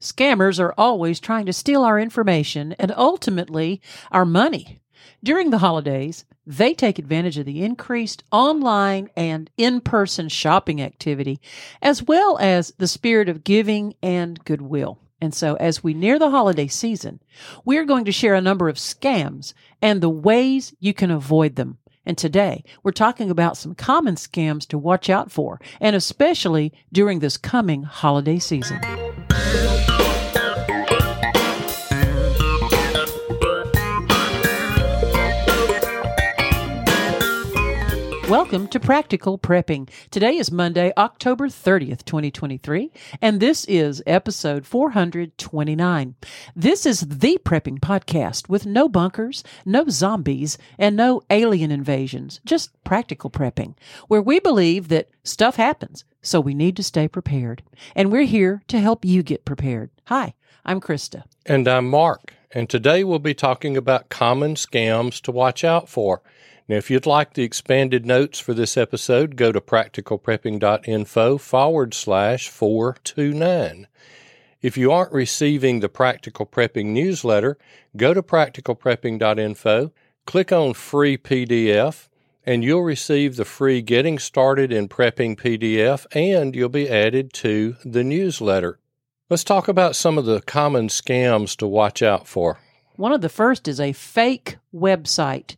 Scammers are always trying to steal our information and ultimately our money. During the holidays, they take advantage of the increased online and in person shopping activity, as well as the spirit of giving and goodwill. And so, as we near the holiday season, we're going to share a number of scams and the ways you can avoid them. And today, we're talking about some common scams to watch out for, and especially during this coming holiday season. Welcome to Practical Prepping. Today is Monday, October 30th, 2023, and this is episode 429. This is the prepping podcast with no bunkers, no zombies, and no alien invasions, just practical prepping, where we believe that stuff happens, so we need to stay prepared. And we're here to help you get prepared. Hi, I'm Krista. And I'm Mark. And today we'll be talking about common scams to watch out for. Now, if you'd like the expanded notes for this episode, go to practicalprepping.info forward slash 429. If you aren't receiving the Practical Prepping newsletter, go to practicalprepping.info, click on Free PDF, and you'll receive the free Getting Started in Prepping PDF, and you'll be added to the newsletter. Let's talk about some of the common scams to watch out for. One of the first is a fake website.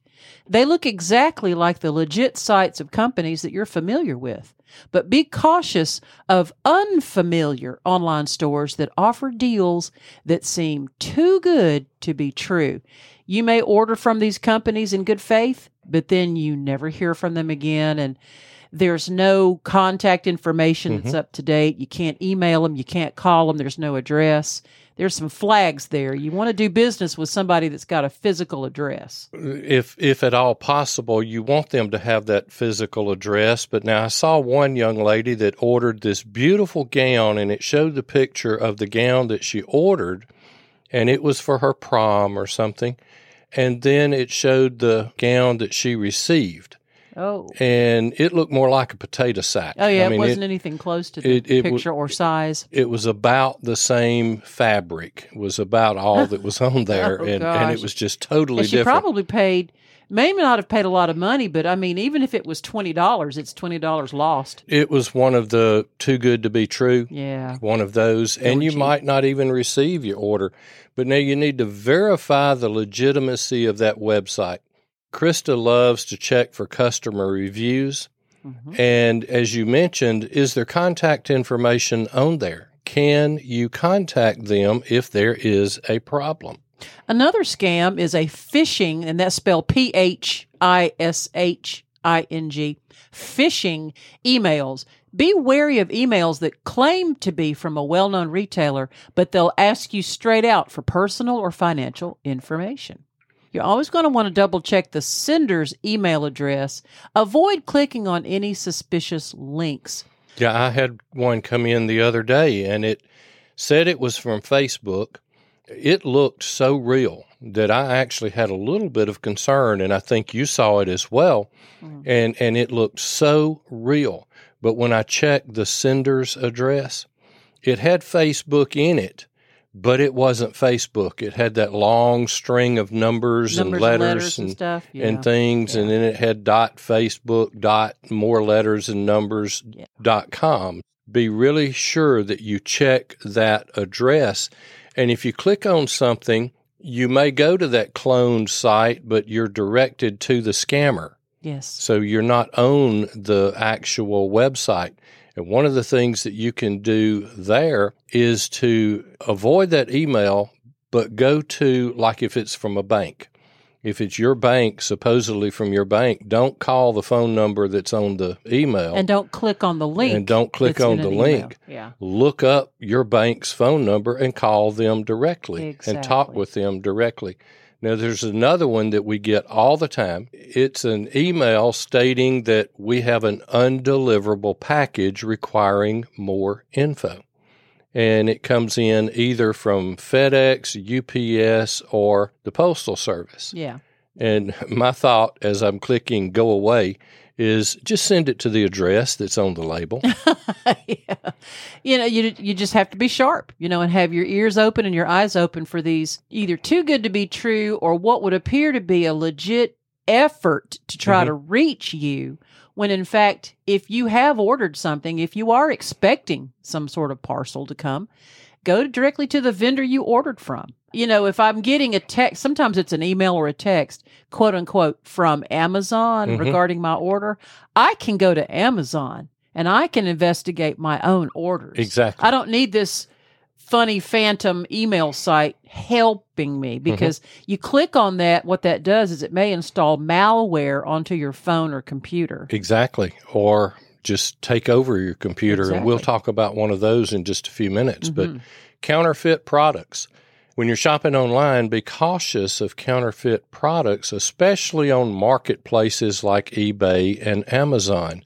They look exactly like the legit sites of companies that you're familiar with. But be cautious of unfamiliar online stores that offer deals that seem too good to be true. You may order from these companies in good faith, but then you never hear from them again. And there's no contact information that's mm-hmm. up to date. You can't email them, you can't call them, there's no address. There's some flags there. You want to do business with somebody that's got a physical address. If if at all possible, you want them to have that physical address. But now I saw one young lady that ordered this beautiful gown and it showed the picture of the gown that she ordered and it was for her prom or something. And then it showed the gown that she received. Oh. and it looked more like a potato sack. Oh yeah, I mean, it wasn't anything close to the it- it w- picture or size. it was about the same fabric. Was about all that was on there, Oh, and, and it was just totally And she different. probably paid may not have paid a lot of money, but I mean, even if it was twenty dollars, it's twenty dollars lost. it was one of the too good to be true. Yeah. One of those, and you cheap. might not even receive your order. But now you need to verify the legitimacy of that website. Krista loves to check for customer reviews. Mhm. And as you mentioned, is there contact information on there? Can you contact them if there is a problem? Another scam is a phishing, and that's spelled P H I S H I N G, phishing emails. Be wary of emails that claim to be from a well known retailer, but they'll ask you straight out for personal or financial information. You're always going to want to double check the sender's email address. Avoid clicking on any suspicious links. Yeah, I had one come in the other day and it said it was from Facebook. It looked so real that I actually had a little bit of concern and I think you saw it as well. Mm. And and it looked so real. But when I checked the sender's address, it had Facebook in it, but it wasn't Facebook. It had that long string of numbers, Numbers and letters, letters and, stuff. Yeah. and things, and then it had dot Facebook dot more letters and numbers Yeah. dot com. Be really sure that you check that address, and if you click on something, you may go to that cloned site, but you're directed to the scammer. yes. So you're not on the actual website. And one of the things that you can do there is to avoid that email, but go to, like if it's from a bank. If it's your bank, supposedly from your bank, don't call the phone number that's on the email. And don't click on the link. And don't click on the link. Yeah. Look up your bank's phone number and call them directly and talk with them directly. Now, there's another one that we get all the time. It's an email stating that we have an undeliverable package requiring more info. And it comes in either from FedEx, UPS, or the Postal Service. Yeah. And my thought as I'm clicking go away is just send it to the address that's on the label. yeah. You know, you you just have to be sharp, you know, and have your ears open and your eyes open for these either too good to be true or what would appear to be a legit effort to try mm-hmm. to reach you when in fact if you have ordered something, if you are expecting some sort of parcel to come, go directly to the vendor you ordered from you know, if I'm getting a text, sometimes it's an email or a text, quote unquote, from Amazon mm-hmm. regarding my order, I can go to Amazon and I can investigate my own orders. Exactly. I don't need this funny phantom email site helping me mm-hmm. because mm-hmm. you click on that. What that does is it may install malware onto your phone or computer. Exactly. Or just take over your computer. Exactly. And we'll talk about one of those in just a few minutes. Mm-hmm. But counterfeit products. When you're shopping online, be cautious of counterfeit products, especially on marketplaces like eBay and Amazon.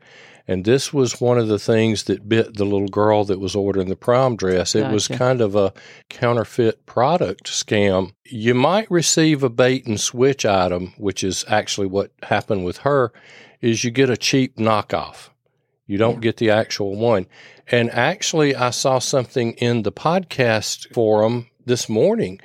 And this was one of the things that bit the little girl that was ordering the prom dress. It gotcha. was kind of a counterfeit product scam. You might receive a bait and switch item, which is actually what happened with her, is you get a cheap knockoff. You don't yeah. get the actual one. And actually, I saw something in the podcast forum this morning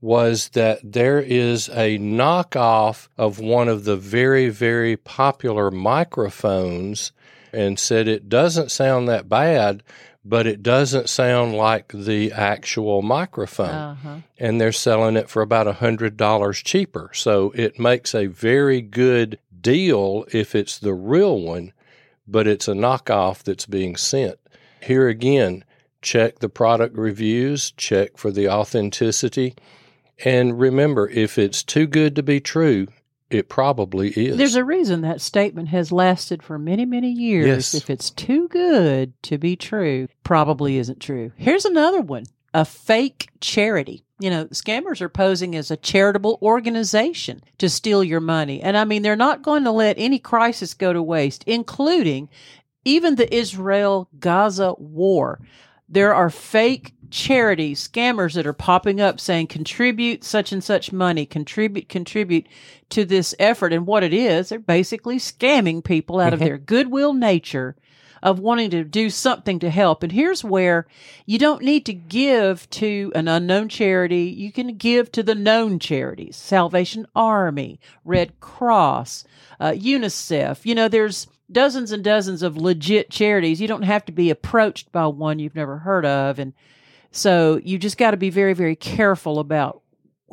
was that there is a knockoff of one of the very, very popular microphones and said it doesn't sound that bad, but it doesn't sound like the actual microphone. Uh-huh. And they're selling it for about a $100 cheaper. So it makes a very good deal if it's the real one, but it's a knockoff that's being sent. Here again, check the product reviews, check for the authenticity. And remember, if it's too good to be true, it probably is. There's a reason that statement has lasted for many, many years. Yes. If it's too good to be true, probably isn't true. Here's another one a fake charity. You know, scammers are posing as a charitable organization to steal your money. And I mean, they're not going to let any crisis go to waste, including even the Israel Gaza war there are fake charities, scammers that are popping up saying contribute such and such money, contribute, contribute to this effort. And what it is, they're basically scamming people out of mm-hmm. their goodwill nature of wanting to do something to help. And here's where you don't need to give to an unknown charity. You can give to the known charities, Salvation Army, Red Cross, uh, UNICEF. You know, there's dozens and dozens of legit charities. You don't have to be approached by one you've never heard of. And so you just got to be very, very careful about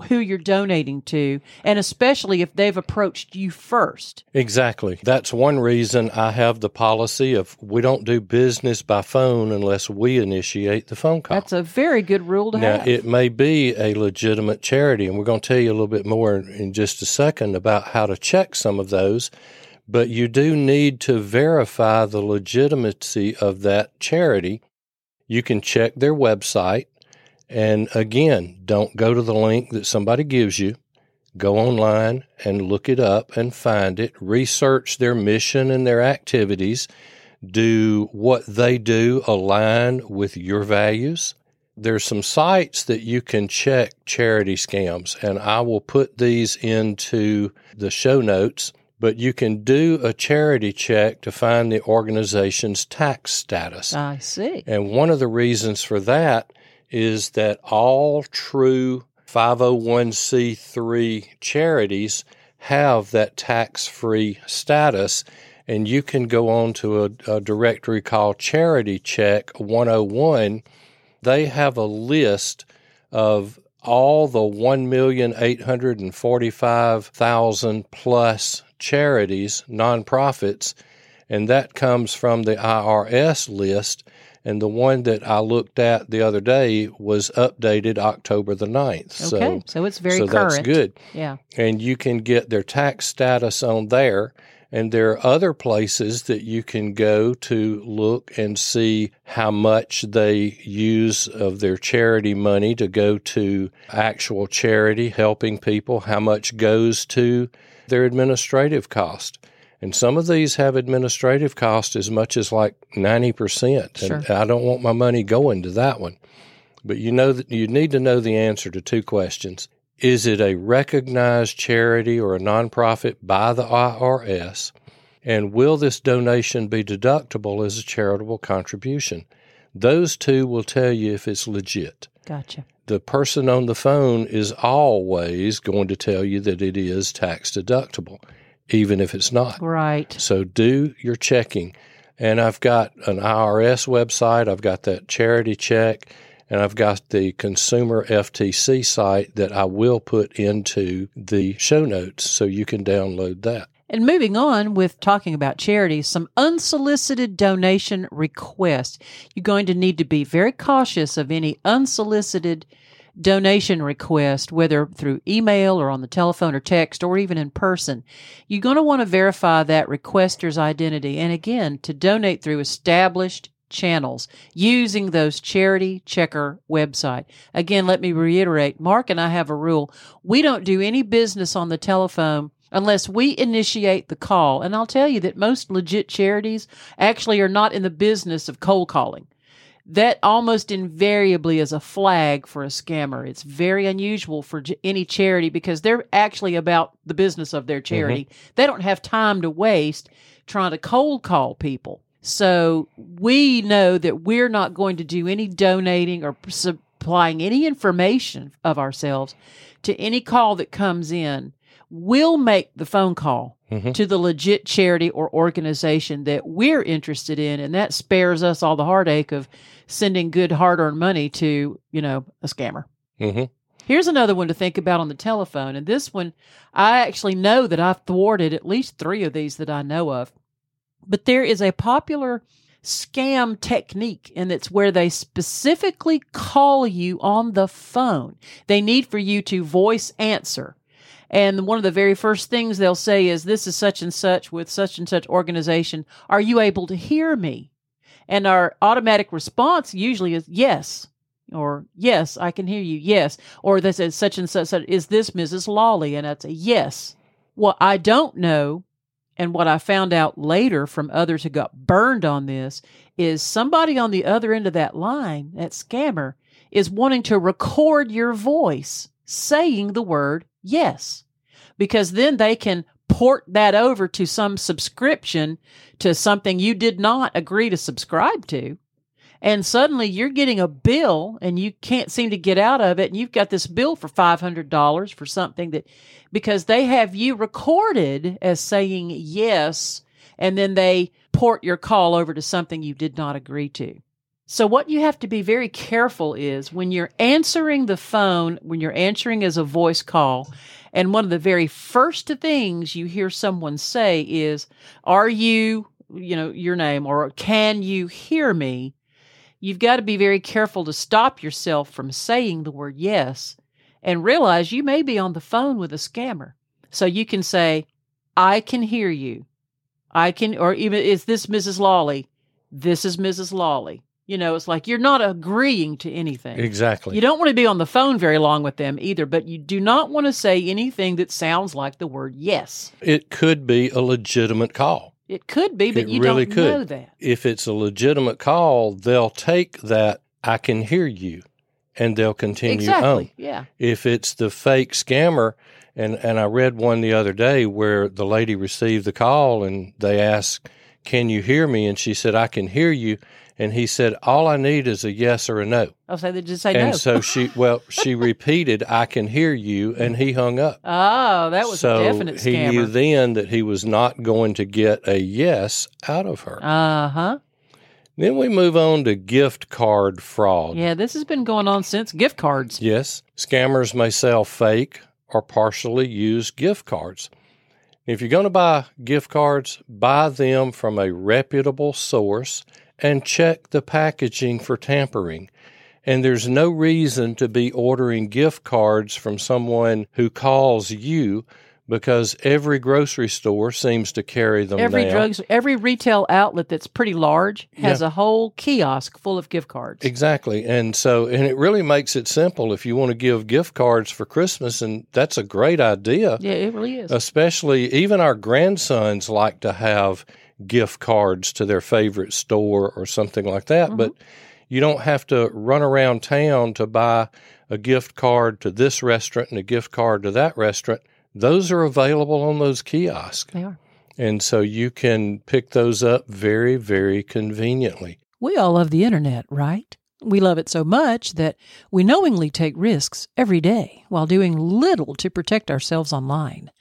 who you're donating to, and especially if they've approached you first. Exactly. That's one reason I have the policy of we don't do business by phone unless we initiate the phone call. That's a very good rule to now, have. it may be a legitimate charity, and we're going to tell you a little bit more in just a second about how to check some of those but you do need to verify the legitimacy of that charity. You can check their website. And again, don't go to the link that somebody gives you. Go online and look it up and find it. Research their mission and their activities. Do what they do align with your values? There's some sites that you can check charity scams, and I will put these into the show notes but you can do a charity check to find the organization's tax status. I see. And one of the reasons for that is that all true 501c3 charities have that tax free status. And you can go on to a, a, directory called Charity Check 101. They have a list of all the 1,845,000 plus charities, nonprofits, and that comes from the IRS list. And the one that I looked at the other day was updated October the 9th. Okay, so, so it's very so current. that's good. Yeah. And you can get their tax status on there. And there are other places that you can go to look and see how much they use of their charity money to go to actual charity, helping people, how much goes to their administrative cost. And some of these have administrative cost as much as like 90%. Sure. And I don't want my money going to that one. But you know that you need to know the answer to two questions. Is it a recognized charity or a nonprofit by the IRS? And will this donation be deductible as a charitable contribution? Those two will tell you if it's legit. Gotcha. The person on the phone is always going to tell you that it is tax deductible, even if it's not. Right. So do your checking. And I've got an IRS website, I've got that charity check, and I've got the consumer FTC site that I will put into the show notes so you can download that. And moving on with talking about charities, some unsolicited donation requests. You're going to need to be very cautious of any unsolicited donation request, whether through email or on the telephone or text or even in person. You're going to want to verify that requester's identity. And again, to donate through established channels using those charity checker website. Again, let me reiterate, Mark and I have a rule. We don't do any business on the telephone unless we initiate the call. And I'll tell you that most legit charities actually are not in the business of cold calling. That almost invariably is a flag for a scammer. It's very unusual for any charity because they're actually about the business of their mm-hmm. charity. They don't have time to waste trying to cold call people. So we know that we're not going to do any donating or supplying any information of ourselves to any call that comes in. We'll make the phone call Mhm. to the legit charity or organization that we're interested in and that spares us all the heartache of sending good hard-earned money to you know a scammer. Hmm here's another one to think about on the telephone and this one i actually know that i've thwarted at least three of these that i know of but there is a popular scam technique and it's where they specifically call you on the phone they need for you to voice answer and one of the very first things they'll say is, This is such and such with such and such organization. Are you able to hear me? And our automatic response usually is, Yes. Or, Yes, I can hear you. Yes. Or they said, Such and such, such. Is this Mrs. Lawley? And I'd say, Yes. What I don't know, and what I found out later from others who got burned on this, is somebody on the other end of that line, that scammer, is wanting to record your voice saying the word yes, because then they can port that over to some subscription to something you did not agree to subscribe to. And suddenly you're getting a bill and you can't seem to get out of it. And you've got this bill for $500 for something that, because they have you recorded as saying yes, and then they port your call over to something you did not agree to. So, what you have to be very careful is when you're answering the phone, when you're answering as a voice call, and one of the very first things you hear someone say is, Are you, you know, your name, or can you hear me? You've got to be very careful to stop yourself from saying the word yes and realize you may be on the phone with a scammer. So you can say, I can hear you. I can, or even, is this Mrs. Lawley? This is Mrs. Lawley. You know, it's like you're not agreeing to anything. Exactly. You don't want to be on the phone very long with them either, but you do not want to say anything that sounds like the word yes. it could be a legitimate call. It could be, but It you really don't could. know that. If it's a legitimate call, they'll take that I can hear you and they'll continue Exactly. on. Yeah. If it's the fake scammer, and, and I read one the other day where the lady received the call and they asked, Can you hear me? And she said, I can hear you. And he said, All I need is a yes or a no. I'll say they just say and no. so she, well, she repeated, I can hear you. And he hung up. oh, that was so a definite he knew then that he was not going to get a yes out of her. Uh huh. then we move on to gift card fraud. Yeah, this has been going on since gift cards. Yes, scammers may sell fake or partially used gift cards. If you're going to buy gift cards, buy them from a reputable source and check the packaging for tampering. And there's no reason to be ordering gift cards from someone who calls you because every grocery store seems to carry them Every now. drugs, every retail outlet that's pretty large has Yeah. a whole kiosk full of gift cards. Exactly. And so, and it really makes it simple if you want to give gift cards for Christmas, and that's a great idea. yeah, it really is. Especially, even our grandsons like to have gift cards to their favorite store or something like that. But mm-hmm. you don't have to run around town to buy a gift card to this restaurant and a gift card to that restaurant. Those are available on those kiosks. they are. And so you can pick those up very, very conveniently. We all love the internet, right? We love it so much that we knowingly take risks every day while doing little to protect ourselves online.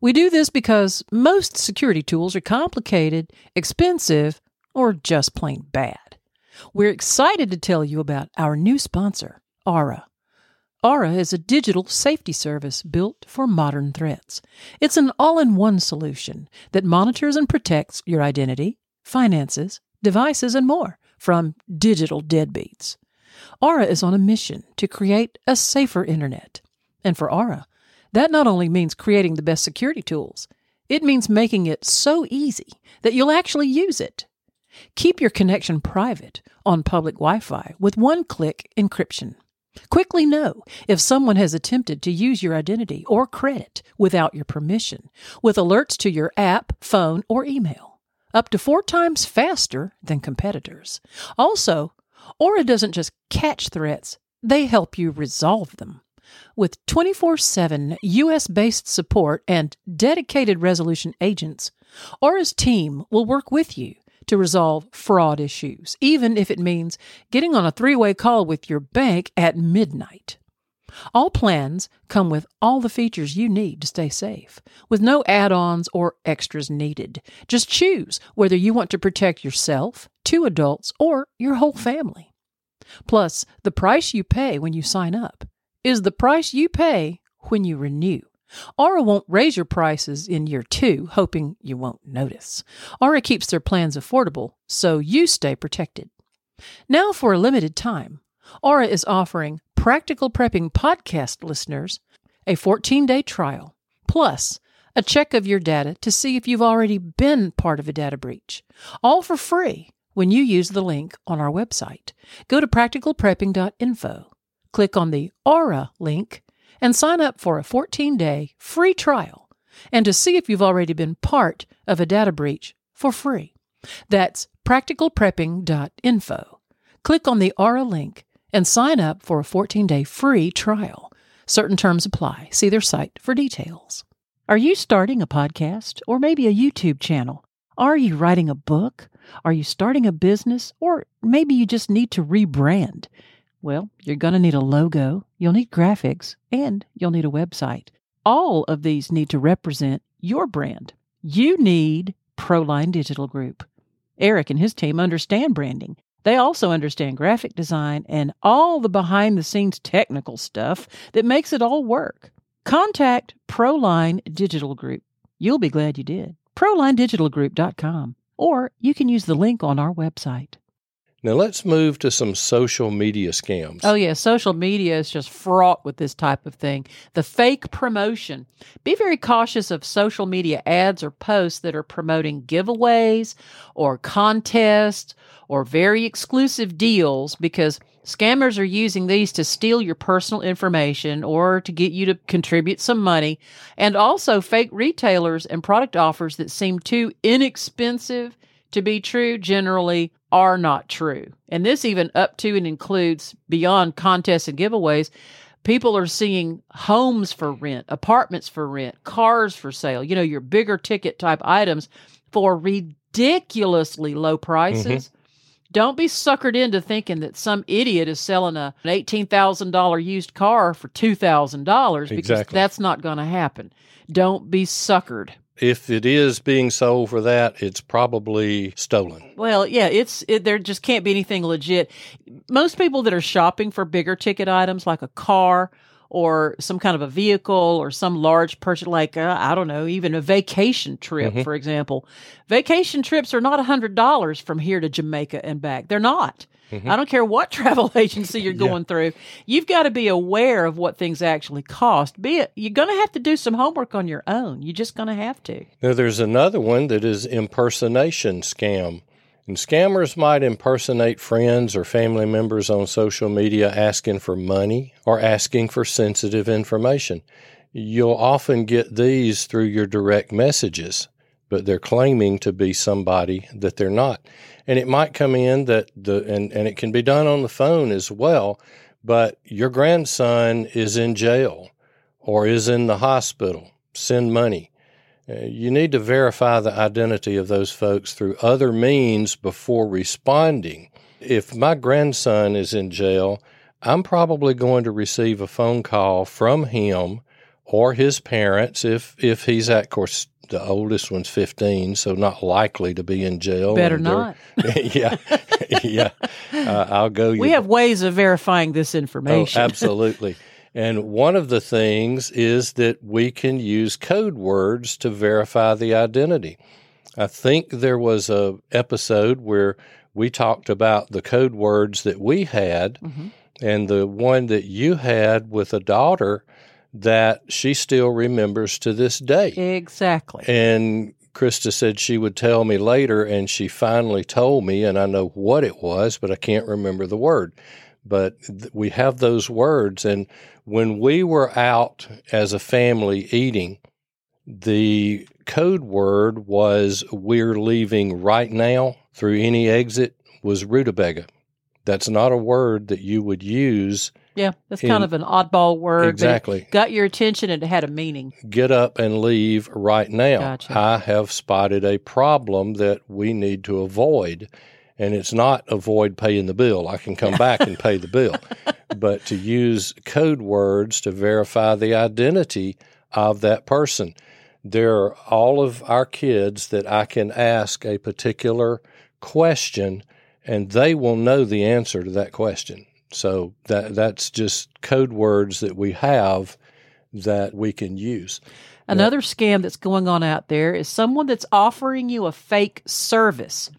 We do this because most security tools are complicated, expensive, or just plain bad. We're excited to tell you about our new sponsor, Aura. Aura is a digital safety service built for modern threats. It's an all in one solution that monitors and protects your identity, finances, devices, and more from digital deadbeats. Aura is on a mission to create a safer internet. And for Aura, that not only means creating the best security tools, it means making it so easy that you'll actually use it. Keep your connection private on public Wi Fi with one click encryption. Quickly know if someone has attempted to use your identity or credit without your permission, with alerts to your app, phone, or email, up to four times faster than competitors. Also, Aura doesn't just catch threats, they help you resolve them. With 24 7 US based support and dedicated resolution agents, Aura's team will work with you to resolve fraud issues, even if it means getting on a three way call with your bank at midnight. All plans come with all the features you need to stay safe, with no add ons or extras needed. Just choose whether you want to protect yourself, two adults, or your whole family. Plus, the price you pay when you sign up is the price you pay when you renew. Aura won't raise your prices in year two, hoping you won't notice. Aura keeps their plans affordable, so you stay protected. Now, for a limited time, Aura is offering Practical Prepping podcast listeners a 14 day trial, plus a check of your data to see if you've already been part of a data breach, all for free when you use the link on our website. Go to practicalprepping.info, click on the Aura link, and sign up for a 14 day free trial and to see if you've already been part of a data breach for free. That's practicalprepping.info. Click on the Aura link and sign up for a 14 day free trial. Certain terms apply. See their site for details. Are you starting a podcast or maybe a YouTube channel? Are you writing a book? Are you starting a business? Or maybe you just need to rebrand? Well, you're going to need a logo, you'll need graphics, and you'll need a website. All of these need to represent your brand. You need Proline Digital Group. Eric and his team understand branding. They also understand graphic design and all the behind the scenes technical stuff that makes it all work. Contact Proline Digital Group. You'll be glad you did. ProlineDigitalGroup.com. Or you can use the link on our website. Now let's move to some social media scams. Oh, yeah. Social media is just fraught with this type of thing. The fake promotion. Be very cautious of social media ads or posts that are promoting giveaways or contests or very exclusive deals because scammers are using these to steal your personal information or to get you to contribute some money. And also fake retailers and product offers that seem too inexpensive to be true generally are not true. And this even up to and includes beyond contests and giveaways. People are seeing homes for rent, apartments for rent, cars for sale, you know, your bigger ticket type items for ridiculously low prices. Mm-hmm. Don't be suckered into thinking that some idiot is selling a, an $18,000 used car for $2,000 because exactly. that's not going to happen. Don't be suckered if it is being sold for that, it's probably stolen. Well, yeah, it's it, there just can't be anything legit. Most people that are shopping for bigger ticket items like a car or some kind of a vehicle or some large purchase like uh, I don't know, even a vacation trip, mm-hmm. for example. Vacation trips are not a $100 from here to Jamaica and back. They're not. Mm-hmm. I don't care what travel agency you're going yeah. through. You've got to be aware of what things actually cost. Be it you're going to have to do some homework on your own. You're just going to have to. Now there's another one that is impersonation scam. And scammers might impersonate friends or family members on social media asking for money or asking for sensitive information. You'll often get these through your direct messages, but they're claiming to be somebody that they're not. And it might come in that the and, and it can be done on the phone as well but your grandson is in jail or is in the hospital. Send money. Uh, you need to verify the identity of those folks through other means before responding. If my grandson is in jail, I'm probably going to receive a phone call from him or his parents if if he's at course the oldest one's 15 so not likely to be in jail Better not. yeah yeah uh, i'll go We have ways of verifying this information. Oh, absolutely. And one of the things is that we can use code words to verify the identity. I think there was a episode where we talked about the code words that we had Mhm. and the one that you had with a daughter that she still remembers to this day. Exactly. And Krista said she would tell me later, and she finally told me, and I know what it was, but I can't remember the word. But th- we have those words. And when we were out as a family eating, the code word was we're leaving right now through any exit was rutabaga. That's not a word that you would use Yeah, that's In- kind of an oddball word. exactly. got your attention and it had a meaning. get up and leave right now. Gotcha. I have spotted a problem that we need to avoid. And it's not avoid paying the bill. I can come back and pay the bill. But to use code words to verify the identity of that person. There are all of our kids that I can ask a particular question and they will know the answer to that question. So that that's just code words that we have that we can use. Another scam that's going on out there is someone that's offering you a fake service.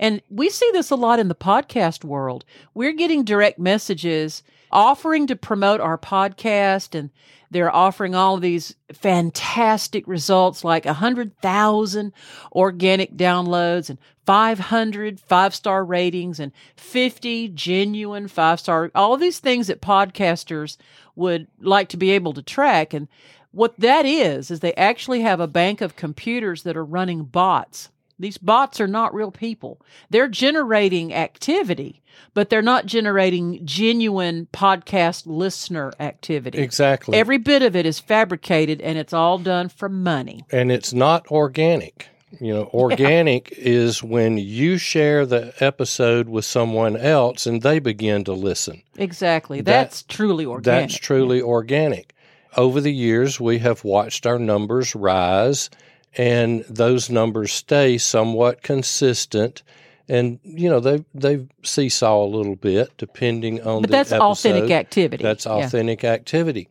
And we see this a lot in the podcast world. We're getting direct messages offering to promote our podcast and they're offering all of these fantastic results like 100,000 organic downloads and 500 five star ratings and 50 genuine five star, all these things that podcasters would like to be able to track. And what that is, is they actually have a bank of computers that are running bots. These bots are not real people. They're generating activity, but they're not generating genuine podcast listener activity. Exactly. Every bit of it is fabricated and it's all done for money. and it's not organic. You know, organic is when you share the episode with someone else and they begin to listen. Exactly. That- That's truly organic. That's truly organic. Over the years, we have watched our numbers rise, and those numbers stay somewhat consistent. And you know they they seesaw a little bit depending on But the that's episode. authentic activity. That's Yeah. authentic activity.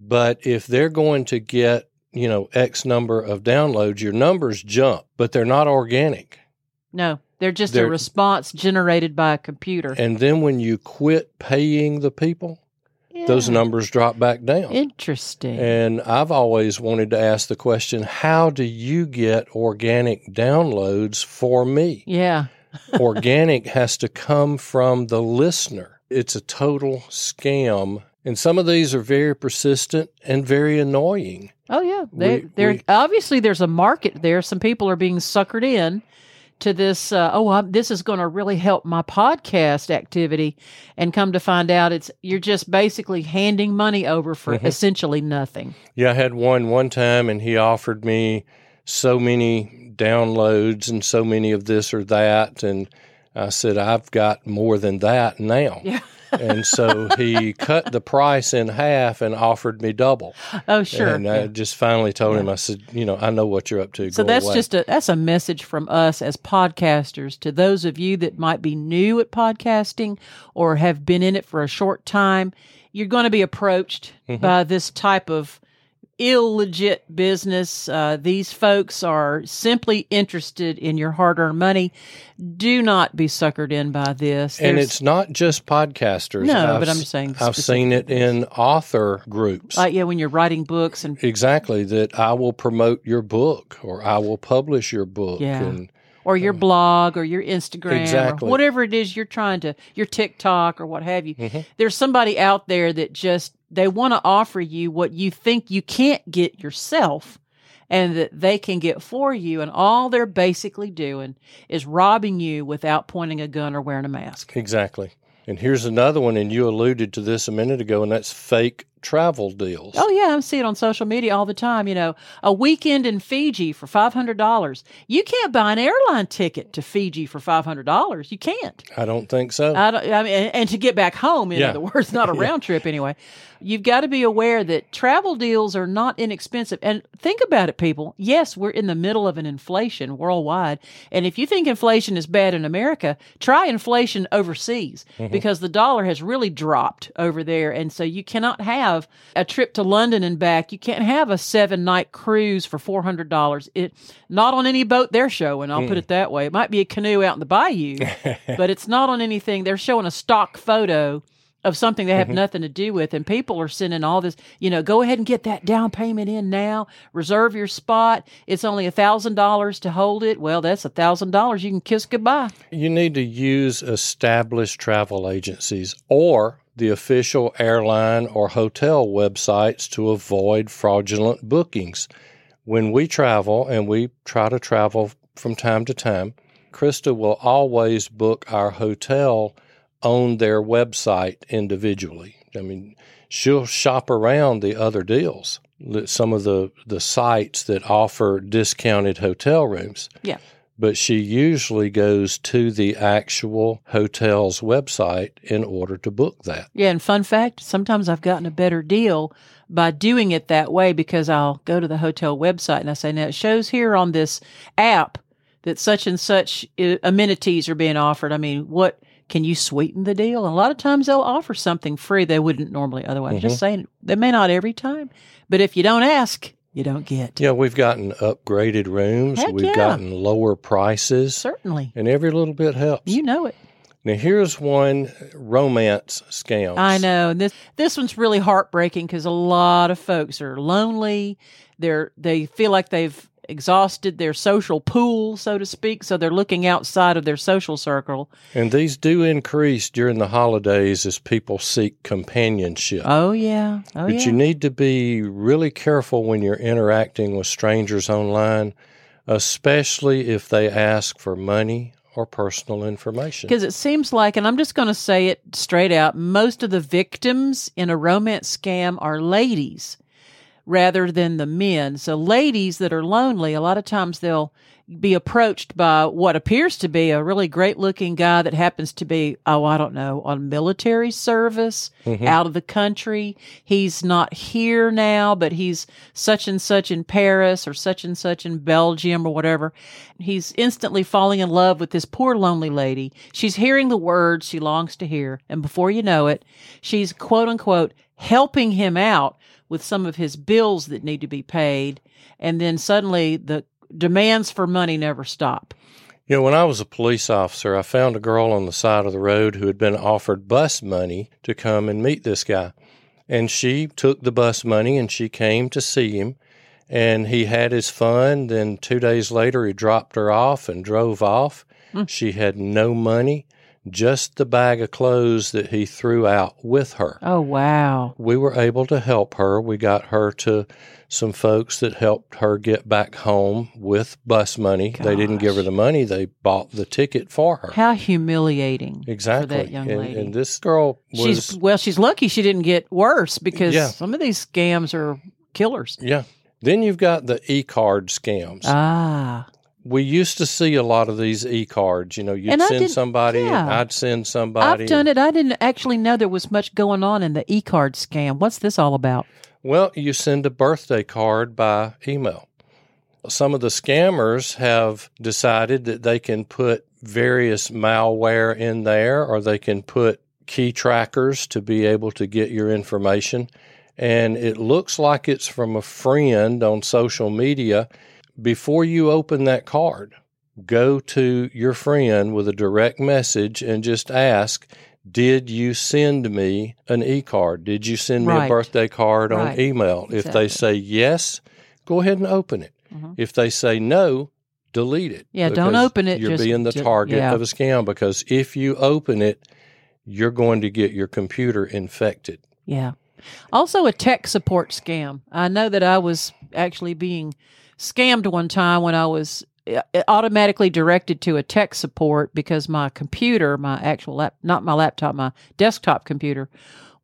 But if they're going to get, you know, X number of downloads, your numbers jump, but they're not organic. No, they're just They're- a response generated by a computer. And then when you quit paying the people, those numbers drop back down. Interesting. And I've always wanted to ask the question how do you get organic downloads for me? yeah. organic has to come from the listener. It's a total scam. And some of these are very persistent and very annoying. Oh yeah, they we- obviously there's a market there. Some people are being suckered in to this. Uh, oh, I'm, this is going to really help my podcast activity, and come to find out, it's you're just basically handing money over for Mhm. essentially nothing. Yeah, I had one one time and he offered me so many downloads and so many of this or that. And I said, I've got more than that now. Yeah. And so he cut the price in half and offered me double. Oh sure. And I Yeah. just finally told him, I said, you know, I know what you're up to. So Go that's away. just a that's a message from us as podcasters to those of you that might be new at podcasting or have been in it for a short time. You're going to be approached Mhm. by this type of illegit business. Uh, these folks are simply interested in your hard-earned money. Do not be suckered in by this. and it's not just podcasters. No, I've but I'm just saying I've seen it in author groups. like yeah, when you're writing books and exactly that I will promote your book or I will publish your book. Yeah. And or your blog or your Instagram Exactly. or whatever it is you're trying to your TikTok or what have you. Mhm. There's somebody out there that just they want to offer you what you think you can't get yourself and that they can get for you and all they're basically doing is robbing you without pointing a gun or wearing a mask. Exactly. And here's another one, and you alluded to this a minute ago, and that's fake travel deals. Oh yeah, I see it on social media all the time. You know, a weekend in Fiji for five hundred dollars. You can't buy an airline ticket to Fiji for five hundred dollars. You can't. I don't think so. I, don't, I mean, and, to get back home, in Yeah. other words, not a round trip anyway. You've got to be aware that travel deals are not inexpensive. And think about it, people. Yes, we're in the middle of an inflation worldwide. And if you think inflation is bad in America, try inflation overseas mm-hmm. because the dollar has really dropped over there. And so you cannot have a trip to London and back. You can't have a seven night cruise for $400. It, not on any boat they're showing. I'll put mm. it that way. It might be a canoe out in the bayou, but it's not on anything. They're showing a stock photo of something they have mm-hmm. nothing to do with and people are sending all this you know go ahead and get that down payment in now reserve your spot it's only a thousand dollars to hold it well that's a thousand dollars you can kiss goodbye You need to use established travel agencies or the official airline or hotel websites to avoid fraudulent bookings. When we travel, and we try to travel from time to time, Krista will always book our hotel on their website individually. I mean, she'll shop around the other deals, some of the, the sites that offer discounted hotel rooms yeah but she usually goes to the actual hotel's website in order to book that. yeah and fun fact sometimes i've gotten a better deal by doing it that way because i'll go to the hotel website and i say now it shows here on this app that such and such uh, amenities are being offered i mean what can you sweeten the deal? And a lot of times they'll offer something free they wouldn't normally otherwise. Just saying, they may not every time, but if you don't ask, you don't get. Yeah, we've gotten upgraded rooms, Heck we've yeah. gotten lower prices, Certainly. and every little bit helps. You know it. now, here's one romance scam. I know. And this this one's really heartbreaking because a lot of folks are lonely. They're they feel like they've exhausted their social pool, so to speak. So they're looking outside of their social circle. And these do increase during the holidays as people seek companionship. Oh yeah. Oh but yeah. you need to be really careful when you're interacting with strangers online, especially if they ask for money or personal information. Because it seems like, and I'm just going to say it straight out, most of the victims in a romance scam are ladies rather than the men. So, ladies that are lonely, a lot of times they'll be approached by what appears to be a really great looking guy that happens to be, oh, I don't know, on military service mm-hmm. out of the country. He's not here now, but he's such and such in Paris or such and such in Belgium or whatever. He's instantly falling in love with this poor lonely lady. She's hearing the words she longs to hear. And before you know it, she's quote unquote helping him out with some of his bills that need to be paid. And then suddenly the demands for money never stop. You know, when I was a police officer, I found a girl on the side of the road who had been offered bus money to come and meet this guy. And she took the bus money and she came to see him. And he had his fun. Then two days later, he dropped her off and drove off. Hmm. She had no money, just the bag of clothes that he threw out with her. Oh, wow. We were able to help her. We got her to some folks that helped her get back home with bus money. They didn't give her the money, they bought the ticket for her. How humiliating Exactly. for that young and, lady. and this girl was she's well, she's lucky she didn't get worse because Yeah. some of these scams are killers. yeah. Then you've got the e-card scams. Ah, we used to see a lot of these e-cards. You know, you'd And send somebody, and yeah. I'd send somebody. I've done it. I didn't actually know there was much going on in the e-card scam. What's this all about? Well, you send a birthday card by email. Some of the scammers have decided that they can put various malware in there or they can put key trackers to be able to get your information. And it looks like it's from a friend on social media. Before you open that card, go to your friend with a direct message and just ask, did you send me an e card? Did you send me Right. a birthday card on Right. email? If they say yes, go ahead and open it. Mhm. If they say no, delete it. Yeah, don't open it, You're just being the target yeah. of a scam because if you open it, you're going to get your computer infected. Yeah. Also, a tech support scam. I know that I was actually being scammed one time when I was uh, automatically directed to a tech support because my computer, my actual lap, not my laptop, my desktop computer,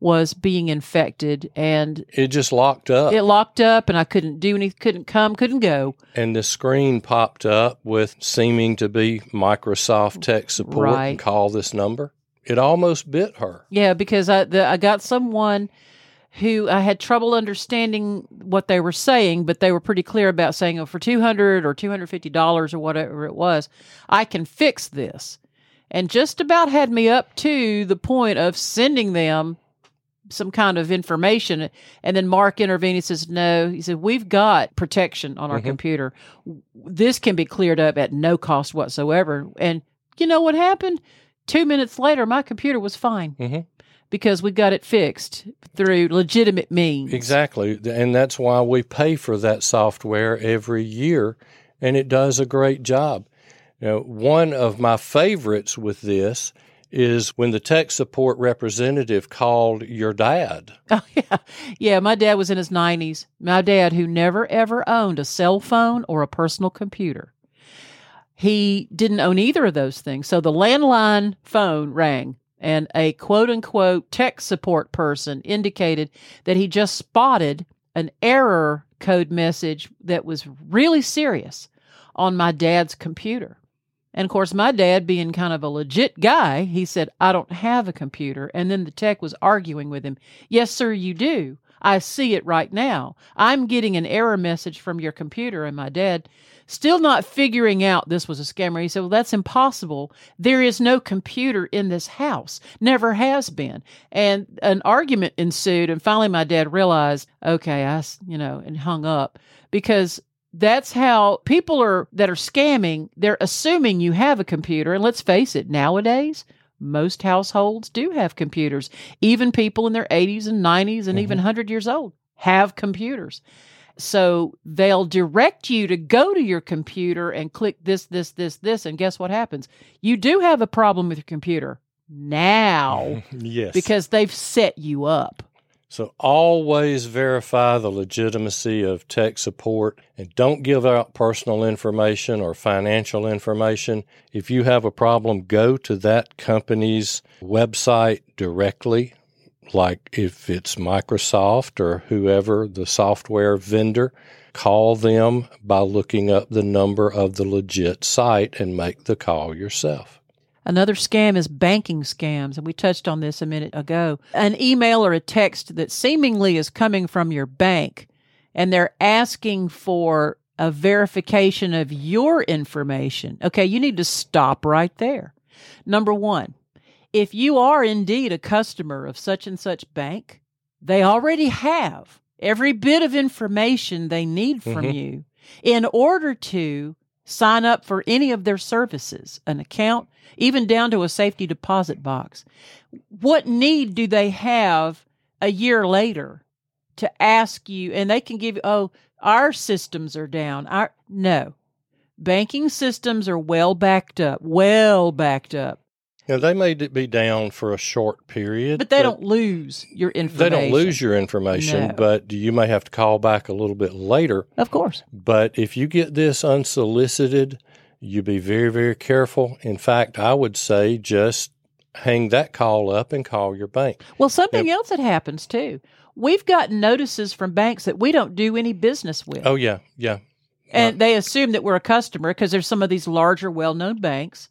was being infected and It just locked up. it locked up and I couldn't do anything, couldn't come, couldn't go. and the screen popped up with seeming to be Microsoft tech support Right. and call this number. It almost bit her. Yeah, because I the, I got someone who I had trouble understanding what they were saying, but they were pretty clear about saying, "Oh, for two hundred or two hundred fifty dollars or whatever it was, I can fix this," and just about had me up to the point of sending them some kind of information. And then Mark intervened. He says, "No," he said, "We've got protection on our Mhm. computer. This can be cleared up at no cost whatsoever." And you know what happened? Two minutes later, my computer was fine Mm Mhm. Because we got it fixed through legitimate means. Exactly. And that's why we pay for that software every year, and it does a great job. Now, one of my favorites with this is when the tech support representative called your dad. Oh yeah, yeah. My dad was in his nineties. My dad, who never ever owned a cell phone or a personal computer, he didn't own either of those things. So the landline phone rang, and a quote unquote tech support person indicated that he just spotted an error code message that was really serious on my dad's computer. And of course, my dad, being kind of a legit guy, he said, I don't have a computer. And then the tech was arguing with him. Yes, sir, you do. I see it right now. I'm getting an error message from your computer. And my dad, still not figuring out this was a scammer, he said, Well, that's impossible. There is no computer in this house, never has been. And an argument ensued. And finally, my dad realized, okay, I, you know, and hung up because that's how people are that are scamming they're assuming you have a computer and let's face it nowadays most households do have computers even people in their 80s and 90s and mm-hmm. even 100 years old have computers so they'll direct you to go to your computer and click this this this this and guess what happens you do have a problem with your computer now Yes. because they've set you up So always verify the legitimacy of tech support and don't give out personal information or financial information. If you have a problem, go to that company's website directly, like if it's Microsoft or whoever the software vendor. Call them by looking up the number of the legit site and make the call yourself. Another scam is banking scams, and we touched on this a minute ago. An email or a text that seemingly is coming from your bank, and they're asking for a verification of your information. Okay, you need to stop right there. Number one, if you are indeed a customer of such and such bank, they already have every bit of information they need from Mhm. you in order to sign up for any of their services, an account, even down to a safety deposit box. What need do they have a year later to ask you? And they can give you, oh, our systems are down. Our no, banking systems are well backed up, well backed up, Now, they may be down for a short period, but they don't lose your information. They don't lose your information, No. but you may have to call back a little bit later. of course. But if you get this unsolicited, you be very, very careful. In fact, I would say just hang that call up and call your bank. Well, something else that happens too. We've gotten notices from banks that we don't do any business with. Oh, yeah, yeah. and uh, they assume that we're a customer because there's some of these larger, well known banks.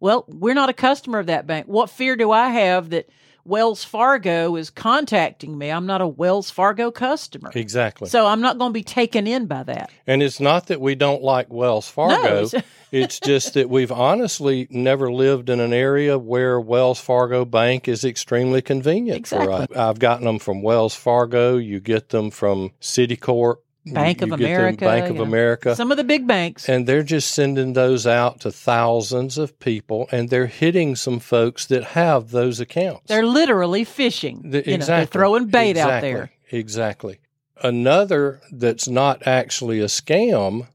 Well, we're not a customer of that bank. What fear do I have that Wells Fargo is contacting me? I'm not a Wells Fargo customer. Exactly. So I'm not going to be taken in by that. and it's not that we don't like Wells Fargo. it's- it's just that we've honestly never lived in an area where Wells Fargo Bank is extremely convenient for us. I've gotten them from Wells Fargo. You get them from Citicorp, Bank of you get them America, Bank of yeah. America. Some of the big banks. and they're just sending those out to thousands of people, and they're hitting some folks that have those accounts. They're literally fishing. The- You know, exactly. they're throwing bait out Exactly. there. Exactly. Another that's not actually a scam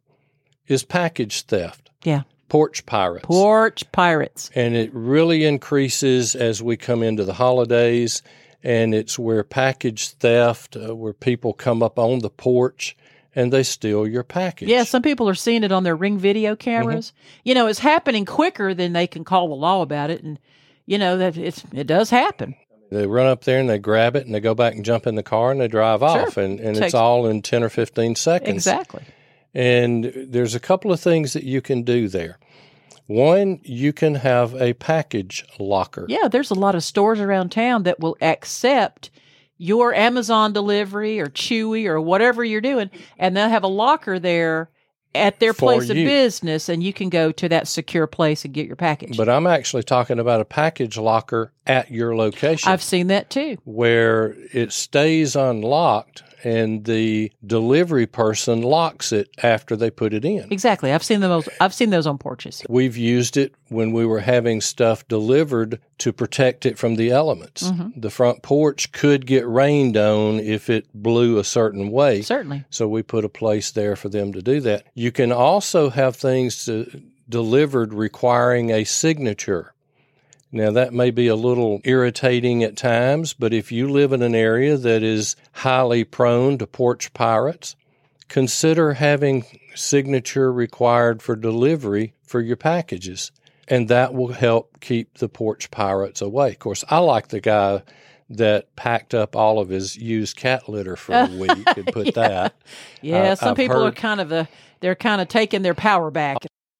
is package theft. Yeah. Porch pirates. Porch pirates. and it really increases as we come into the holidays and it's where package theft uh, where people come up on the porch and they steal your package Yeah, some people are seeing it on their ring video cameras. You know, it's happening quicker than they can call the law about it, and you know that it's it does happen. They run up there and they grab it and they go back and jump in the car and they drive off. And, and Takes- it's all in 10 or 15 seconds. Exactly. And there's a couple of things that you can do there. One, you can have a package locker. Yeah, there's a lot of stores around town that will accept your Amazon delivery or Chewy or whatever you're doing, and they'll have a locker there at their place of business, and you can go to that secure place and get your package. But I'm actually talking about a package locker at your location I've seen that too. where it stays unlocked and the delivery person locks it after they put it in. Exactly. I've seen those. I've seen those on porches. We've used it when we were having stuff delivered to protect it from the elements. Mm-hmm. The front porch could get rained on if it blew a certain way. Certainly. So we put a place there for them to do that. You can also have things to, delivered requiring a signature. Now, that may be a little irritating at times, but if you live in an area that is highly prone to porch pirates, consider having signature required for delivery for your packages. And that will help keep the porch pirates away. Of course, I like the guy that packed up all of his used cat litter for a week and put that. Yeah, Uh, some I've people are kind of the they're kind of taking their power back.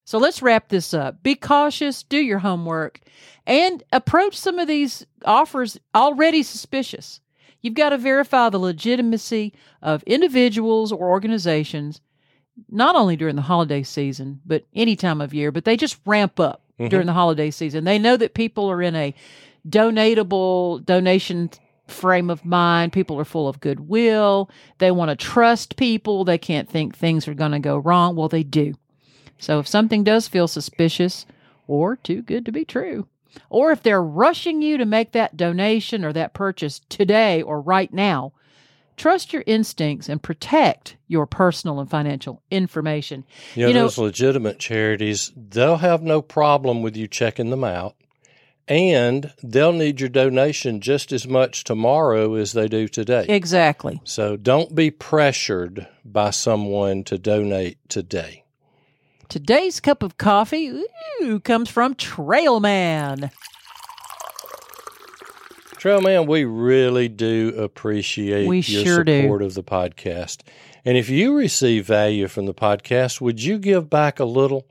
So let's wrap this up. Be cautious, do your homework, and approach some of these offers already suspicious. You've got to verify the legitimacy of individuals or organizations, not only during the holiday season, but any time of year, but they just ramp up Mhm. during the holiday season. They know that people are in a donatable donation frame of mind. People are full of goodwill. They want to trust people. They can't think things are going to go wrong. Well, they do. So if something does feel suspicious or too good to be true, or if they're rushing you to make that donation or that purchase today or right now, trust your instincts and protect your personal and financial information. You know, You know- those legitimate charities, they'll have no problem with you checking them out. And they'll need your donation just as much tomorrow as they do today. Exactly. so don't be pressured by someone to donate today. Today's cup of coffee ooh, comes from Trailman. Trailman, we really do appreciate We your sure do. support of the podcast. And if you receive value from the podcast, would you give back a little?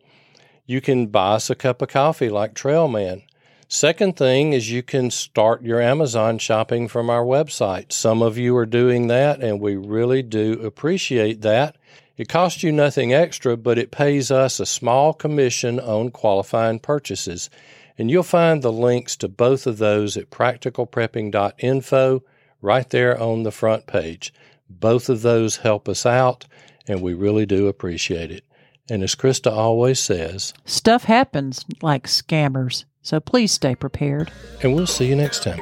You can buy us a cup of coffee like Trailman. Second thing is you can start your Amazon shopping from our website. Some of you are doing that, and we really do appreciate that. It costs you nothing extra, but it pays us a small commission on qualifying purchases. And you'll find the links to both of those at practicalprepping.info right there on the front page. Both of those help us out, and we really do appreciate it. And as Krista always says, Stuff happens like scammers, so please stay prepared. and we'll see you next time.